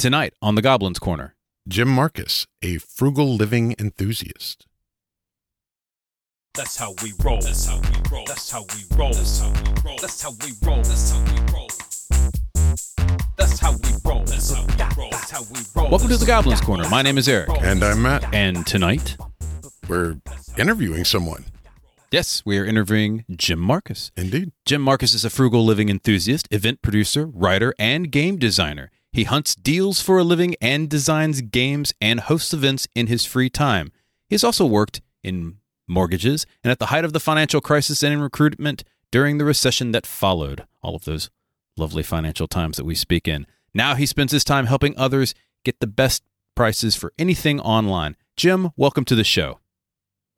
Tonight on the Goblins Corner, Jim Markus, a frugal living enthusiast. That's how we roll. That's how we roll. That's how we roll. That's how we roll. That's how we roll. That's how we roll. That's how we roll. That's how we roll. That's how we roll. welcome to the Goblins Corner. My name is Eric, And I'm Matt. and tonight, We're interviewing someone. yes, we are interviewing Jim Markus. Indeed. Jim Markus is a frugal living enthusiast, event producer, writer, and game designer. He hunts deals for a living and designs games and hosts events in his free time. He has also worked in mortgages and at the height of the financial crisis and in recruitment during the recession that followed. All of those lovely financial times that we speak in. Now he spends his time helping others get the best prices for anything online. Jim, welcome to the show.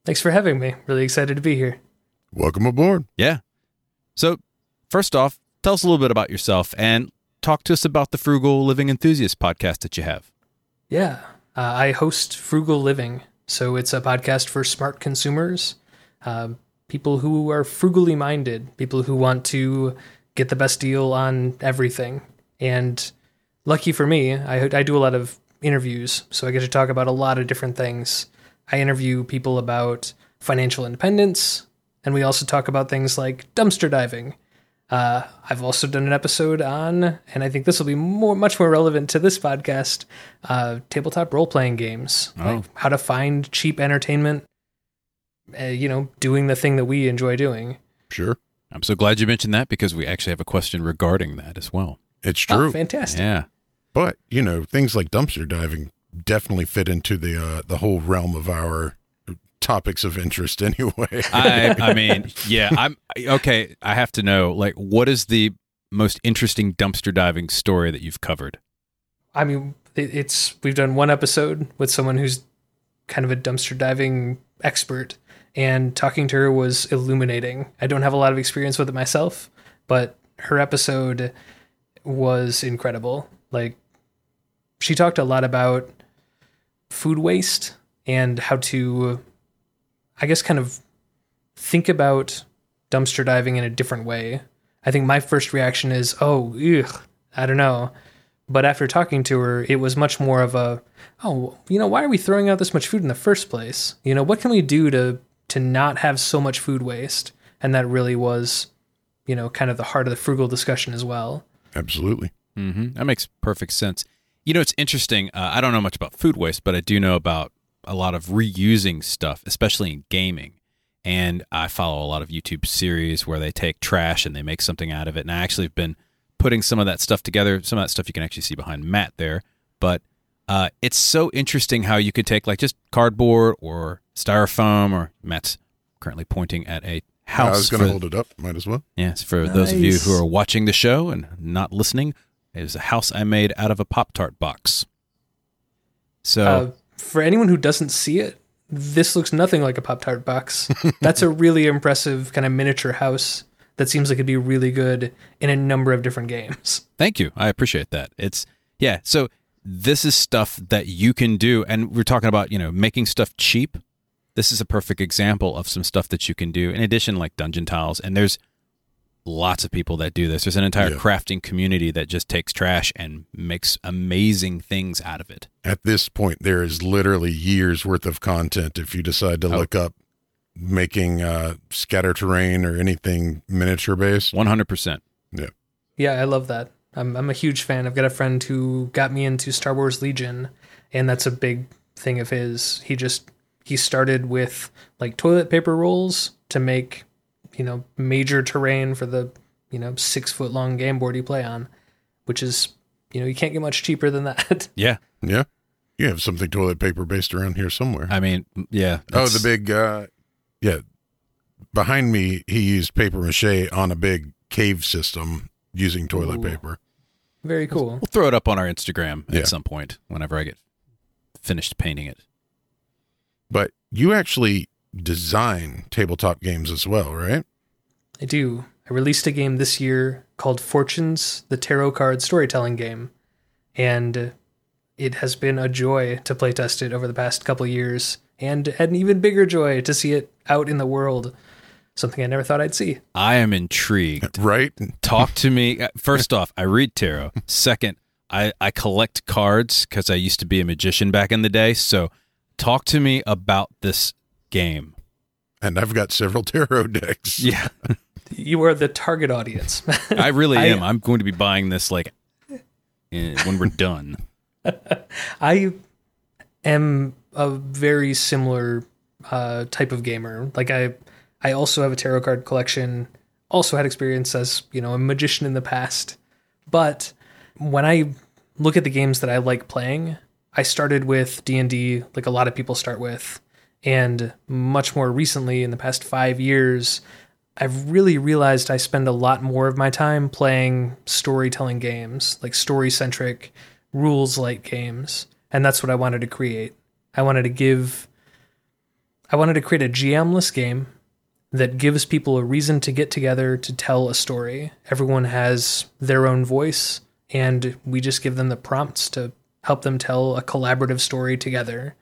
Thanks for having me. Really excited to be here. Welcome aboard. Yeah. So, first off, tell us a little bit about yourself and talk to us about the Frugal Living Enthusiast podcast that you have. Yeah, uh, I host Frugal Living. So it's a podcast for smart consumers, uh, people who are frugally minded, people who want to get the best deal on everything. And lucky for me, I, I do a lot of interviews, so I get to talk about a lot of different things. I interview people about financial independence, and we also talk about things like dumpster diving. Uh, I've also done an episode on, and I think this will be more, much more relevant to this podcast, uh, tabletop role playing games, like how to find cheap entertainment. Uh, you know, doing the thing that we enjoy doing. Sure. I'm so glad you mentioned that because we actually have a question regarding that as well. It's Oh, true. fantastic! Yeah. but, you know, things like dumpster diving definitely fit into the uh, the whole realm of our topics of interest anyway. I I mean, yeah, I'm okay, I have to know like what is the most interesting dumpster diving story that you've covered? I mean, it, it's we've done one episode with someone who's kind of a dumpster diving expert, and talking to her was illuminating. I don't have a lot of experience with it myself, but her episode was incredible. Like, she talked a lot about food waste and how to, I guess, kind of think about dumpster diving in a different way. I think my first reaction is, oh, ugh, I don't know. But after talking to her, it was much more of a, oh, you know, why are we throwing out this much food in the first place? You know, what can we do to to not have so much food waste? And that really was, you know, kind of the heart of the frugal discussion as well. Absolutely. hmm That makes perfect sense. You know, it's interesting. Uh, I don't know much about food waste, but I do know about a lot of reusing stuff, especially in gaming. And I follow a lot of YouTube series where they take trash and they make something out of it. And I actually have been putting some of that stuff together. Some of that stuff you can actually see behind Matt there. But uh, it's so interesting how you could take like just cardboard or styrofoam, or Matt's currently pointing at a house. I was going to hold it up. Might as well. Yes, for those of you who are watching the show and not listening, it is a house I made out of a Pop Tart box. So Uh, for anyone who doesn't see it, this looks nothing like a Pop Tart box. That's a really impressive kind of miniature house that seems like it'd be really good in a number of different games. thank you. I appreciate that. It's yeah. So this is stuff that you can do, and we're talking about you know making stuff cheap. This is a perfect example of some stuff that you can do. In addition, like dungeon tiles, and there's lots of people that do this. There's an entire Yeah. crafting community that just takes trash and makes amazing things out of it. At this point, there is literally years worth of content if you decide to Oh. look up making uh, scatter terrain or anything miniature based. One hundred percent. Yeah, Yeah, I love that. I'm I'm a huge fan. I've got a friend who got me into Star Wars Legion, and that's a big thing of his. He just he started with like toilet paper rolls to make, you know, major terrain for the, you know, six foot long game board you play on, which is, you know, you can't get much cheaper than that. Yeah. Yeah. You have something toilet paper based around here somewhere. I mean, yeah. Oh, the big, uh, yeah. Behind me, he used paper mache on a big cave system using toilet Ooh. paper. Very cool. We'll throw it up on our Instagram Yeah. at some point whenever I get finished painting it. But you actually design tabletop games as well, right? I do. I released a game this year called Fortunes, the tarot card storytelling game, and it has been a joy to playtest it over the past couple years, and an even bigger joy to see it out in the world. Something I never thought I'd see. I am intrigued. Right? Talk to me. uh, First off, I read tarot. Second, I, I collect cards because I used to be a magician back in the day. So talk to me about this game. And I've got several tarot decks. Yeah, You are the target audience. I really I- am. I'm going to be buying this like eh, when we're done. I am a very similar uh, type of gamer. Like I, I also have a tarot card collection. Also had experience as you know a magician in the past. But when I look at the games that I like playing, I started with D and D, like a lot of people start with, and much more recently, in the past five years, I've really realized I spend a lot more of my time playing storytelling games, like story centric, rules light games. And that's what I wanted to create. I wanted to give, I wanted to create a GM-less game that gives people a reason to get together to tell a story. Everyone has their own voice, and we just give them the prompts to help them tell a collaborative story together.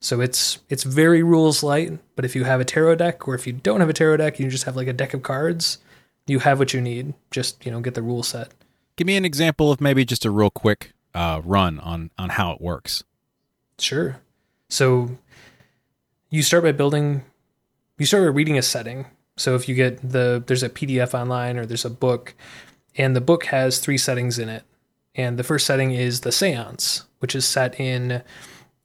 So it's it's very rules light, but if you have a tarot deck or if you don't have a tarot deck, you just have like a deck of cards, you have what you need. Just, you know, get the rule set. Give me an example of maybe just a real quick uh, run on on how it works. Sure. So you start by building you start by reading a setting. So if you get the there's a PDF online or there's a book and the book has three settings in it. And the first setting is the séance, which is set in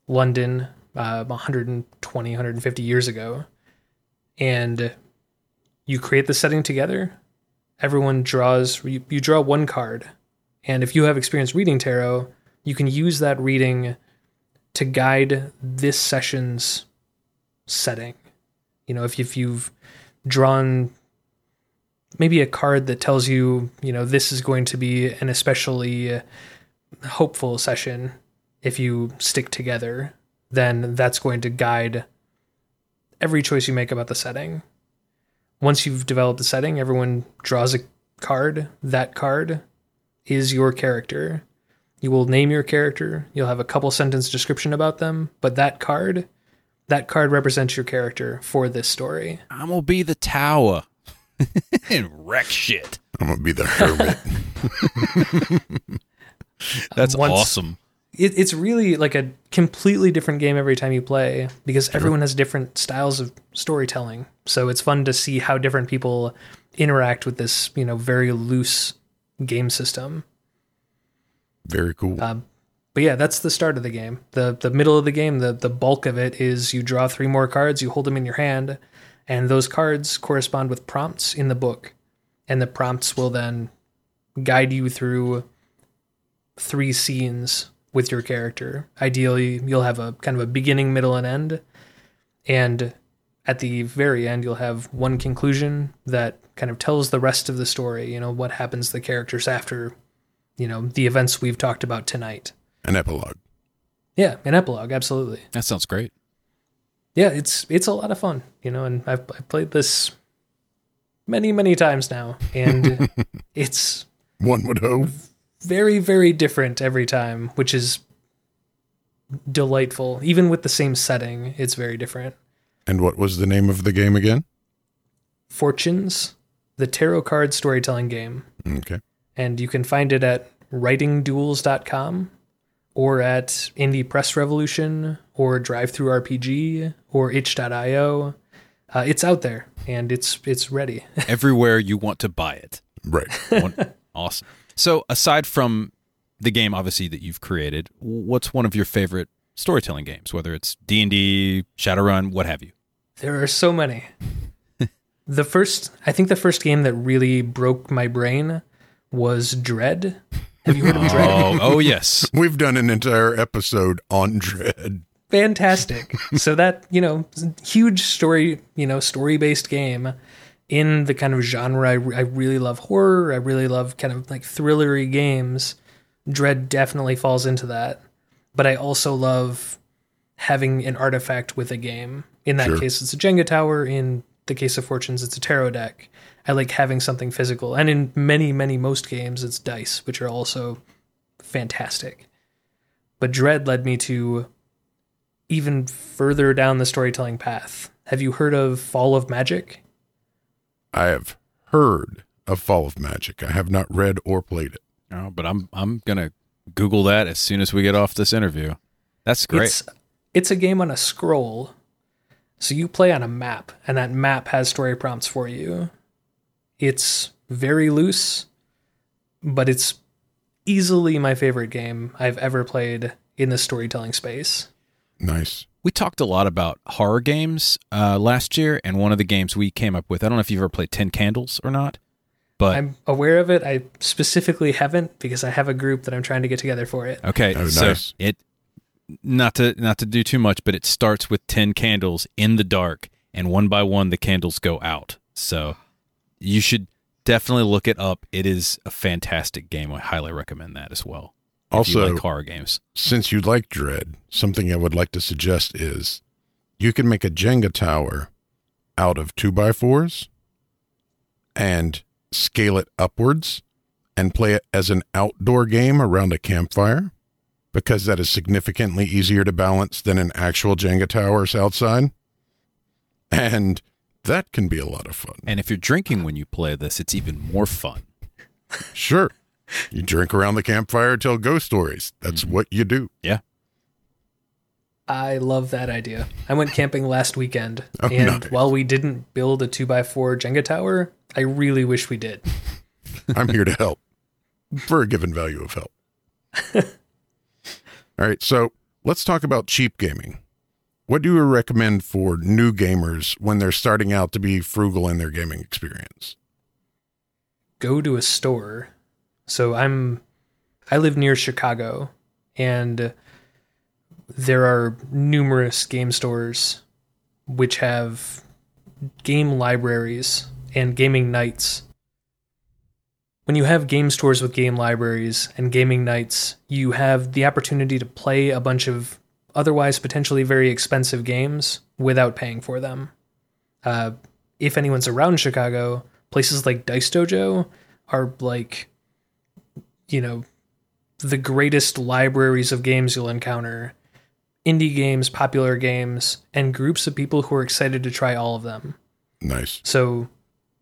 London uh, 120 150 years ago. And you create the setting together. Everyone draws you, you draw one card. And if you have experience reading tarot, you can use that reading to guide this session's setting. You know, if, if you've drawn maybe a card that tells you, you know, this is going to be an especially hopeful session if you stick together, then that's going to guide every choice you make about the setting. Once you've developed the setting, everyone draws a card. That card is your character. You will name your character. You'll have a couple sentence description about them, but that card, that card represents your character for this story. I'm gonna be the tower and wreck shit. I'm gonna be the hermit. That's Once- awesome. It, it's really like a completely different game every time you play because everyone has different styles of storytelling. So it's fun to see how different people interact with this, you know, very loose game system. Very cool. Um, but yeah, that's the start of the game. the The middle of the game, the the bulk of it is you draw three more cards, you hold them in your hand, and those cards correspond with prompts in the book, and the prompts will then guide you through three scenes with your character. Ideally, you'll have a kind of a beginning, middle, and end, and at the very end, you'll have one conclusion that kind of tells the rest of the story. You know what happens to the characters after you know the events we've talked about tonight. An epilogue. Yeah, an epilogue, absolutely. That sounds great. Yeah, it's it's a lot of fun, you know, and I've, I've played this many many times now, and it's One would hope. Very very different every time, which is delightful. Even with the same setting, it's very different. And what was the name of the game again? Fortunes, the tarot card storytelling game, Okay. and you can find it at writingduels.com or at Indie Press Revolution or Drive Through RPG or itch.io. Uh, it's out there and it's it's ready. Everywhere you want to buy it. Right. Awesome. So, aside from the game, obviously that you've created, what's one of your favorite storytelling games? Whether it's D and D, Shadowrun, what have you? There are so many. the first, I think the first game that really broke my brain was Dread. Have you heard of Dread? Oh, oh yes. We've done an entire episode on Dread. Fantastic. so that, you know, huge story, you know, story-based game in the kind of genre I, I really love horror, I really love kind of like thrillery games. Dread definitely falls into that. But I also love having an artifact with a game. In that Sure. case, it's a Jenga tower. In the case of Fortunes, it's a tarot deck. I like having something physical. And in many, many, most games, it's dice, which are also fantastic. But Dread led me to even further down the storytelling path. Have you heard of Fall of Magic? I have heard of Fall of Magic. I have not read or played it. Oh, but I'm I'm gonna Google that as soon as we get off this interview. That's great. It's it's a game on a scroll. So you play on a map and that map has story prompts for you. It's very loose, but it's easily my favorite game I've ever played in the storytelling space. Nice. We talked a lot about horror games uh, last year, and one of the games we came up with. I don't know if you've ever played Ten Candles or not, but I'm aware of it. I specifically haven't because I have a group that I'm trying to get together for it. Okay, Oh, so nice. it not to not to do too much, but it starts with ten candles in the dark, and one by one the candles go out. So you should definitely look it up. It is a fantastic game. I highly recommend that as well. Also- like horror games. Since you like Dread, something I would like to suggest is you can make a Jenga tower out of two by fours and scale it upwards and play it as an outdoor game around a campfire because that is significantly easier to balance than an actual Jenga towers outside. And that can be a lot of fun. And if you're drinking when you play this, it's even more fun. Sure. You drink around the campfire, tell ghost stories. That's mm-hmm. what you do. Yeah. I love that idea. I went camping last weekend, Oh, and nice. while we didn't build a two by four Jenga tower, I really wish we did. I'm here to help for a given value of help. All right, so let's talk about cheap gaming. What do you recommend for new gamers when they're starting out to be frugal in their gaming experience? Go to a store. So I'm, I live near Chicago, and there are numerous game stores which have game libraries and gaming nights. When you have game stores with game libraries and gaming nights, you have the opportunity to play a bunch of otherwise potentially very expensive games without paying for them. Uh, if anyone's around Chicago, places like Dice Dojo are like, you know, the greatest libraries of games you'll encounter. Indie games, popular games, and groups of people who are excited to try all of them. Nice. So,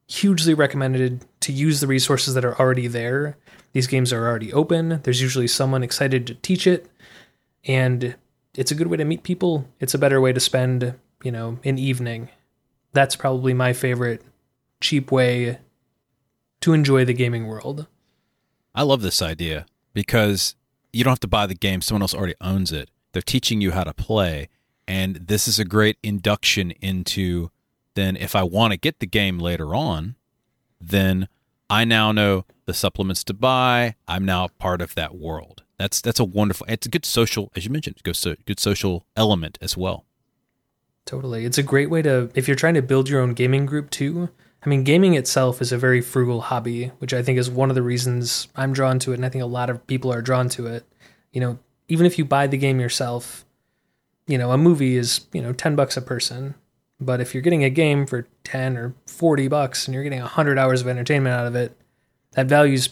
hugely recommended to use the resources that are already there. These games are already open. There's usually someone excited to teach it, and it's a good way to meet people. It's a better way to spend, you know, an evening. That's probably my favorite cheap way to enjoy the gaming world. I love this idea because you don't have to buy the game, someone else already owns it. They're teaching you how to play, and this is a great induction into then if I want to get the game later on, then I now know the supplements to buy. I'm now part of that world. That's that's a wonderful. It's a good social, as you mentioned, good good social element as well. Totally. It's a great way to, if you're trying to build your own gaming group too. I mean, gaming itself is a very frugal hobby, which I think is one of the reasons I'm drawn to it. And I think a lot of people are drawn to it. You know, even if you buy the game yourself, you know, a movie is, you know, 10 bucks a person. But if you're getting a game for 10 or 40 bucks and you're getting 100 hours of entertainment out of it, that value's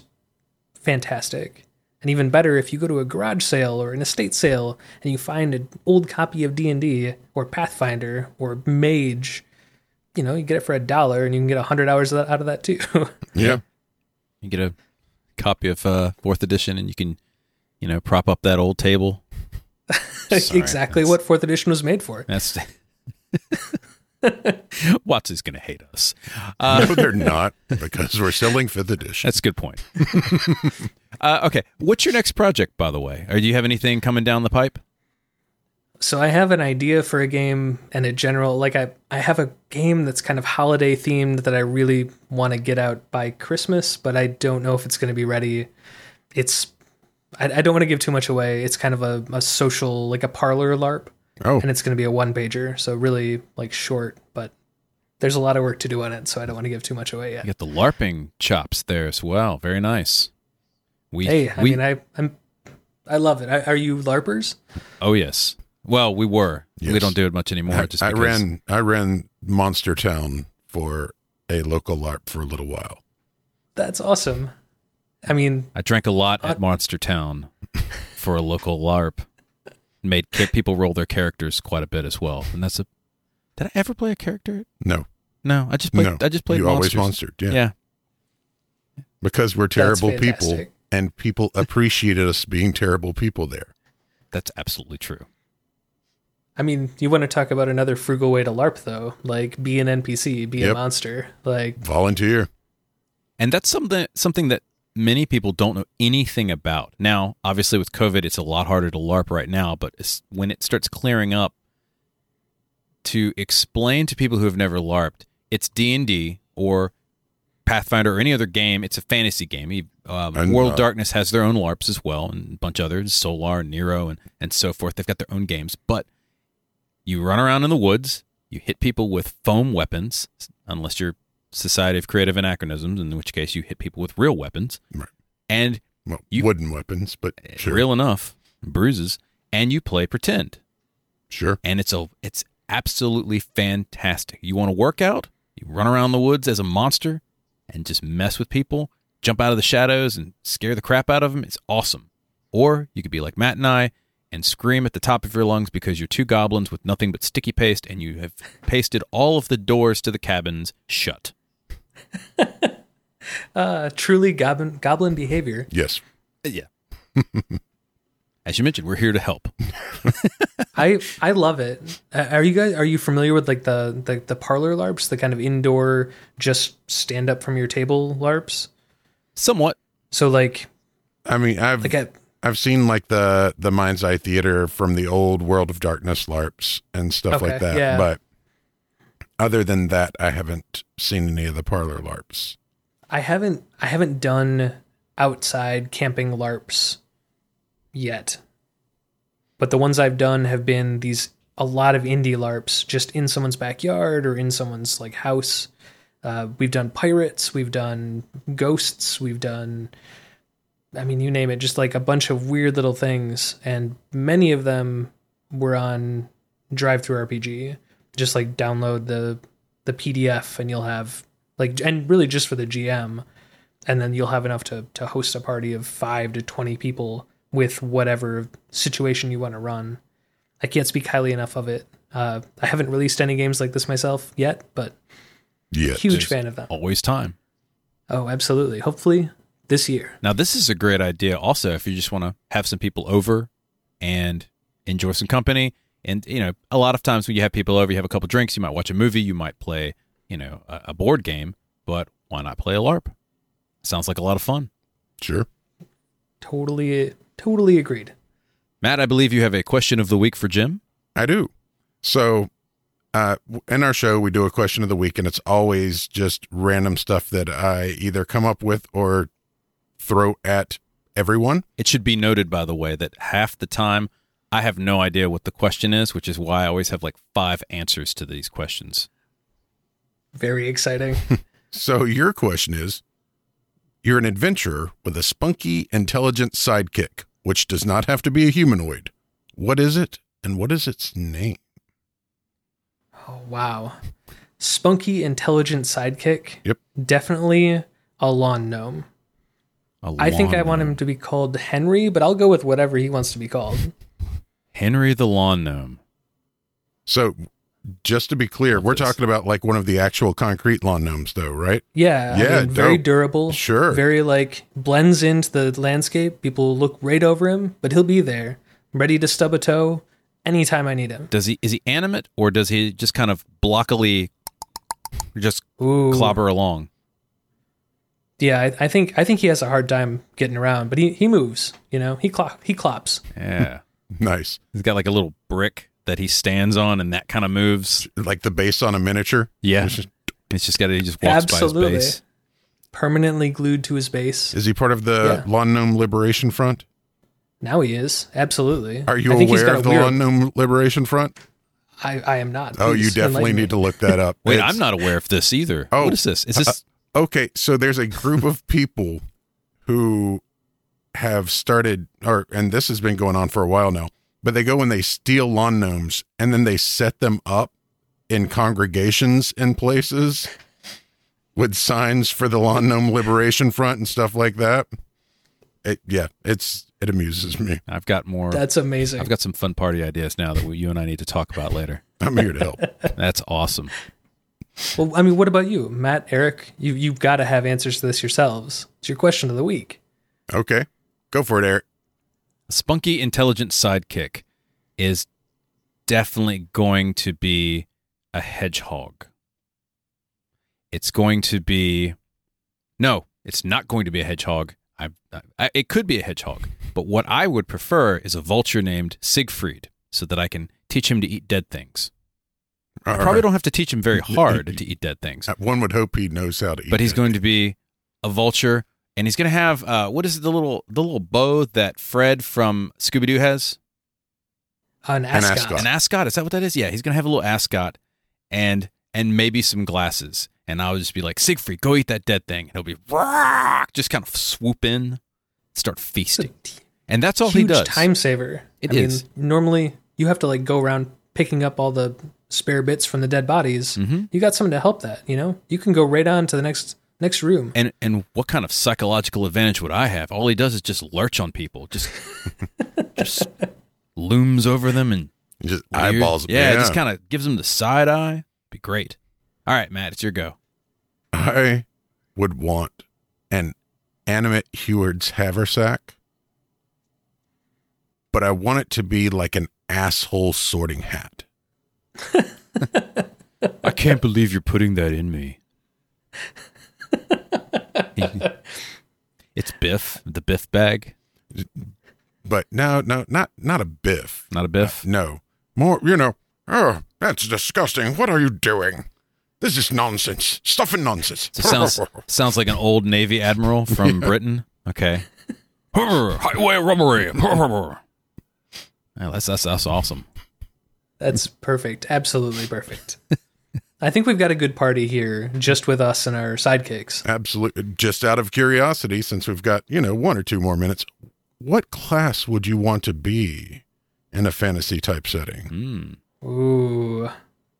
fantastic. And even better if you go to a garage sale or an estate sale and you find an old copy of D&D or Pathfinder or Mage, you know, you get it for a dollar and you can get a 100 hours of that, out of that too. Yeah. You get a copy of uh, fourth edition, and you can, you know, prop up that old table. Sorry, exactly what 4th edition was made for. That's Watson's going to hate us. Uh, no, they're not because we're selling fifth edition. That's a good point. uh, okay, what's your next project, by the way? Or do you have anything coming down the pipe? So I have an idea for a game and a general like I I have a game that's kind of holiday themed that I really want to get out by Christmas, but I don't know if it's going to be ready. It's I, I don't want to give too much away. It's kind of a, a social like a parlor LARP, Oh, and it's going to be a one pager, so really like short, but there's a lot of work to do on it, so I don't want to give too much away yet. You got the LARPing chops there as well. Very nice. We, Hey, I we, mean I I'm I love it. I, are you LARPers? oh yes. Well, we were. We don't do it much anymore. I, just I ran I ran Monster Town for a local LARP for a little while. That's awesome. I mean, I drank a lot at Uh, Monster Town for a local LARP. Made people roll their characters quite a bit as well, and that's a. Did I ever play a character? No, No, I just played. no, I just played. you always monstered. Yeah. Yeah. because we're terrible people. and people appreciated us being terrible people there. That's absolutely true. I mean, you want to talk about another frugal way to LARP though, like be an NPC, be a monster. Like Volunteer. And that's something something that many people don't know anything about. Now, obviously with COVID, it's a lot harder to LARP right now, but when it starts clearing up to explain to people who have never LARPed, it's D&D or Pathfinder or any other game. It's a fantasy game. Um, And, World uh, Darkness has their own LARPs as well, and a bunch of others, Solar, Nero, and, and so forth. They've got their own games. But you run around in the woods, you hit people with foam weapons, unless you're Society of Creative Anachronisms, in which case you hit people with real weapons. Right. And Well, You- wooden weapons, but sure. real enough, bruises, and you play pretend. Sure. And it's a it's absolutely fantastic. You want to work out? You run around the woods as a monster and just mess with people, jump out of the shadows and scare the crap out of them. It's awesome. Or you could be like Matt and I and scream at the top of your lungs because you're two goblins with nothing but sticky paste and you have pasted all of the doors to the cabins shut. uh truly goblin goblin behavior. Yes. Yeah. As you mentioned, we're here to help. I I love it. Uh, Are you guys are you familiar with like the the, the parlor larps, the kind of indoor just stand up from your table larps? Somewhat. So like I mean, I've like at, I've seen like the the Mind's Eye Theater from the old World of Darkness LARPs and stuff Okay, like that. yeah. But other than that, I haven't seen any of the parlor LARPs. I haven't I haven't done outside camping larps yet. But the ones I've done have been these a lot of indie larps just in someone's backyard or in someone's like house. Uh, we've done pirates, we've done ghosts, we've done I mean you name it, just like a bunch of weird little things and many of them were on DriveThruRPG. Just like download the the PDF and you'll have like and really just for the GM and then you'll have enough to to host a party of 5 to 20 people with whatever situation you want to run. I can't speak highly enough of it. Uh, I haven't released any games like this myself yet, but Yeah. huge fan of them. Always time. Oh, absolutely. Hopefully this year. Now, this is a great idea also if you just want to have some people over and enjoy some company. And, you know, a lot of times when you have people over, you have a couple drinks, you might watch a movie, you might play, you know, a, a board game, but why not play a LARP? Sounds like a lot of fun. Sure. Totally totally agreed. Matt, I believe you have a question of the week for Jim. I do. So, uh, in our show, we do a question of the week, and it's always just random stuff that I either come up with or throw at everyone. It should be noted, by the way, that half the time I have no idea what the question is, which is why I always have like five answers to these questions. Very exciting. So, your question is You're an adventurer with a spunky, intelligent sidekick, which does not have to be a humanoid. What is it, and what is its name? oh, wow. Spunky intelligent sidekick. Yep. Definitely a lawn gnome. A I think I want gnome. him to be called Henry, but I'll go with whatever he wants to be called. Henry the Lawn Gnome. So, just to be clear, we're this. talking about like one of the actual concrete lawn gnomes, though, right? Yeah, I Yeah, mean, very durable. Sure. Very like blends into the landscape. People look right over him, but he'll be there, ready to stub a toe anytime I need him. Does he is he animate or does he just kind of blockily just Ooh, clobber along? Yeah. I, I think I think he has a hard time getting around, but he he moves. You know, he clop he clops. Yeah. Nice. He's got like a little brick that he stands on and that kind of moves. Like the base on a miniature. Yeah. It's just- It's just got he just walks Absolutely. by his base. Permanently glued to his base. Is he part of the Yeah. Lawn Gnome Liberation Front? Now he is absolutely. Are you I think he's aware got of the weird- Lawn Gnome Liberation Front? I I am not. Oh, you definitely need to look that up. Wait, It's- I'm not aware of this either. Oh, what is this? Is uh, this Okay, so there's a group of people who have started, or and this has been going on for a while now. But they go and they steal lawn gnomes, and then they set them up in congregations in places with signs for the Lawn Gnome Liberation Front and stuff like that. It, yeah, it's it amuses me. I've got more That's amazing. I've got some fun party ideas now that we, you and I need to talk about later. I'm here to help. That's awesome. Well, I mean, what about you, Matt, Eric? You you've got to have answers to this yourselves. It's your question of the week. Okay. Go for it, Eric. Spunky, intelligent sidekick is definitely going to be a hedgehog. It's going to be. No, it's not going to be a hedgehog. I, I, it could be a hedgehog, but what I would prefer is a vulture named Siegfried so that I can teach him to eat dead things. I probably right. don't have to teach him very hard to eat dead things, Uh, One would hope he knows how to eat. but he's it. going to be a vulture and he's going to have uh, what is it, the little the little bow that Fred from Scooby Doo has? An An ascot. ascot. An ascot. Is that what that is? Yeah, he's gonna have a little ascot and and maybe some glasses. And I'll just be like, Siegfried, go eat that dead thing. And he'll be "Rock," just kind of swoop in, start feasting. And that's all huge he does. time saver. It I mean, normally you have to like go around picking up all the spare bits from the dead bodies. Mhm. You got someone to help that. You know, you can go right on to the next next room. And and what kind of psychological advantage would I have? All he does is just lurch on people, just just looms over them and just weird. eyeballs. Yeah, just kind of gives them the side eye. Be great. All right, Matt, it's your go. I would want an animate Heward's haversack, but I want it to be like an asshole sorting hat. I can't believe you're putting that in me. it's Biff, the Biff bag, But no, no, not not a biff. not a Biff. No, more. You know. Oh, that's disgusting. What are you doing? This is nonsense. Stuff and nonsense. It sounds sounds like an old Navy admiral from Britain. Okay. Highway robbery. Yeah, that's, that's that's awesome. That's perfect. Absolutely perfect. I think we've got a good party here, just with us and our sidekicks. Absolutely. Just out of curiosity, since we've got, you know, one or two more minutes, what class would you want to be in a fantasy type setting? Mm. Ooh.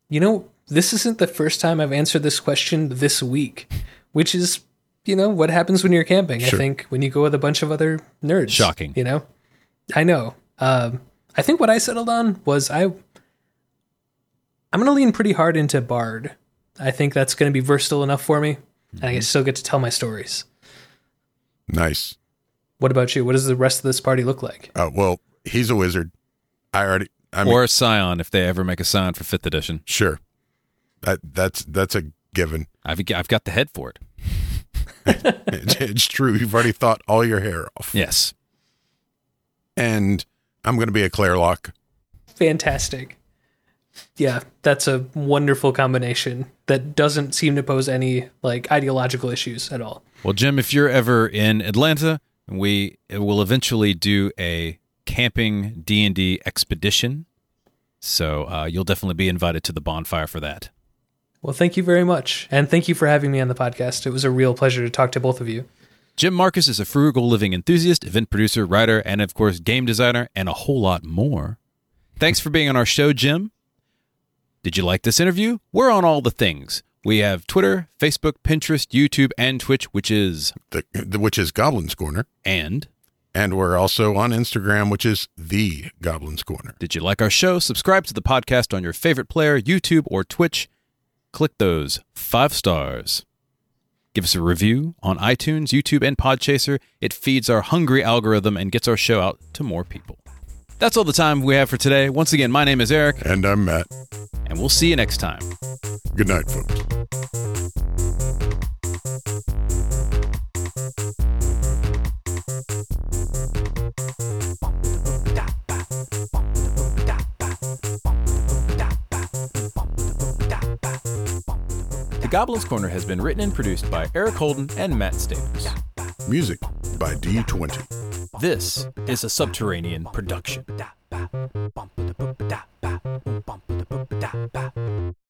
You know, this isn't the first time I've answered this question this week, which is, you know, what happens when you're camping. I think when you go with a bunch of other nerds. Shocking. You know? I know. Um, I think what I settled on was I I'm gonna lean pretty hard into Bard. I think that's gonna be versatile enough for me. And I still get to tell my stories. Nice. What about you? What does the rest of this party look like? Uh, well, he's a wizard. I already, I mean, or a Psion if they ever make a Psion for fifth edition. sure. That, that's, that's a given. I've I've got the head for it. It's, it's true. You've already thought all your hair off. Yes. And I'm going to be a Clairlock. Fantastic. Yeah, that's a wonderful combination that doesn't seem to pose any like ideological issues at all. Well, Jim, if you're ever in Atlanta, we will eventually do a camping D and D expedition. So uh, you'll definitely be invited to the bonfire for that. Well, thank you very much. And thank you for having me on the podcast. It was a real pleasure to talk to both of you. Jim Markus is a frugal living enthusiast, event producer, writer, and of course, game designer, and a whole lot more. Thanks for being on our show, Jim. Did you like this interview? We're on all the things. We have Twitter, Facebook, Pinterest, YouTube, and Twitch, which is The, the, which is Goblin's Corner. and. And we're also on Instagram, which is the Goblin's Corner. Did you like our show? Subscribe to the podcast on your favorite player, YouTube or Twitch. Click those five stars. Give us a review on iTunes, YouTube, and Podchaser. It feeds our hungry algorithm and gets our show out to more people. That's all the time we have for today. Once again, my name is Eric, And I'm Matt. And we'll see you next time. Good night, folks. The Goblin's Corner has been written and produced by Eric Holden and Matt Staples. Music by D20. This is a subterranean production. Bum, ba, da, da ba.